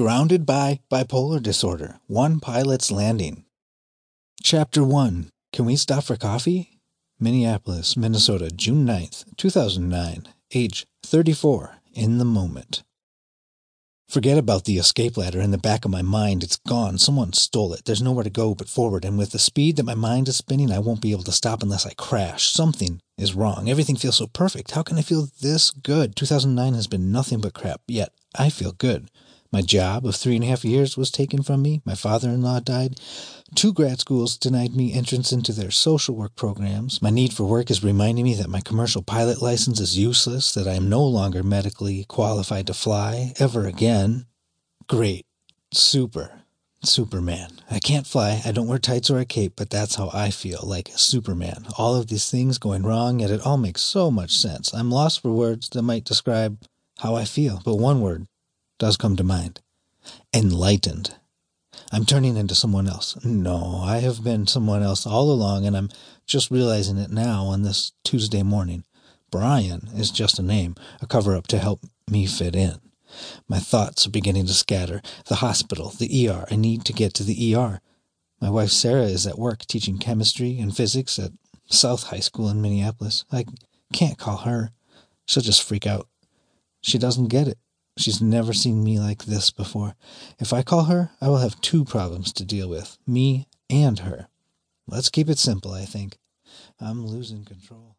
Grounded by Bipolar Disorder One Pilot's Landing. Chapter 1 Can We Stop for Coffee? Minneapolis, Minnesota, June 9th, 2009. Age 34. In the moment. Forget about the escape ladder in the back of my mind. It's gone. Someone stole it. There's nowhere to go but forward, and with the speed that my mind is spinning, I won't be able to stop unless I crash. Something is wrong. Everything feels so perfect. How can I feel this good? 2009 has been nothing but crap, yet I feel good. My job of three and a half years was taken from me. My father in law died. Two grad schools denied me entrance into their social work programs. My need for work is reminding me that my commercial pilot license is useless, that I am no longer medically qualified to fly ever again. Great. Super. Superman. I can't fly. I don't wear tights or a cape, but that's how I feel, like Superman. All of these things going wrong, yet it all makes so much sense. I'm lost for words that might describe how I feel, but one word does come to mind enlightened. I'm turning into someone else. No, I have been someone else all along, and I'm just realizing it now on this Tuesday morning. Brian is just a name, a cover up to help me fit in. My thoughts are beginning to scatter. The hospital, the ER. I need to get to the ER. My wife Sarah is at work teaching chemistry and physics at South High School in Minneapolis. I can't call her. She'll just freak out. She doesn't get it. She's never seen me like this before. If I call her, I will have two problems to deal with me and her. Let's keep it simple, I think. I'm losing control.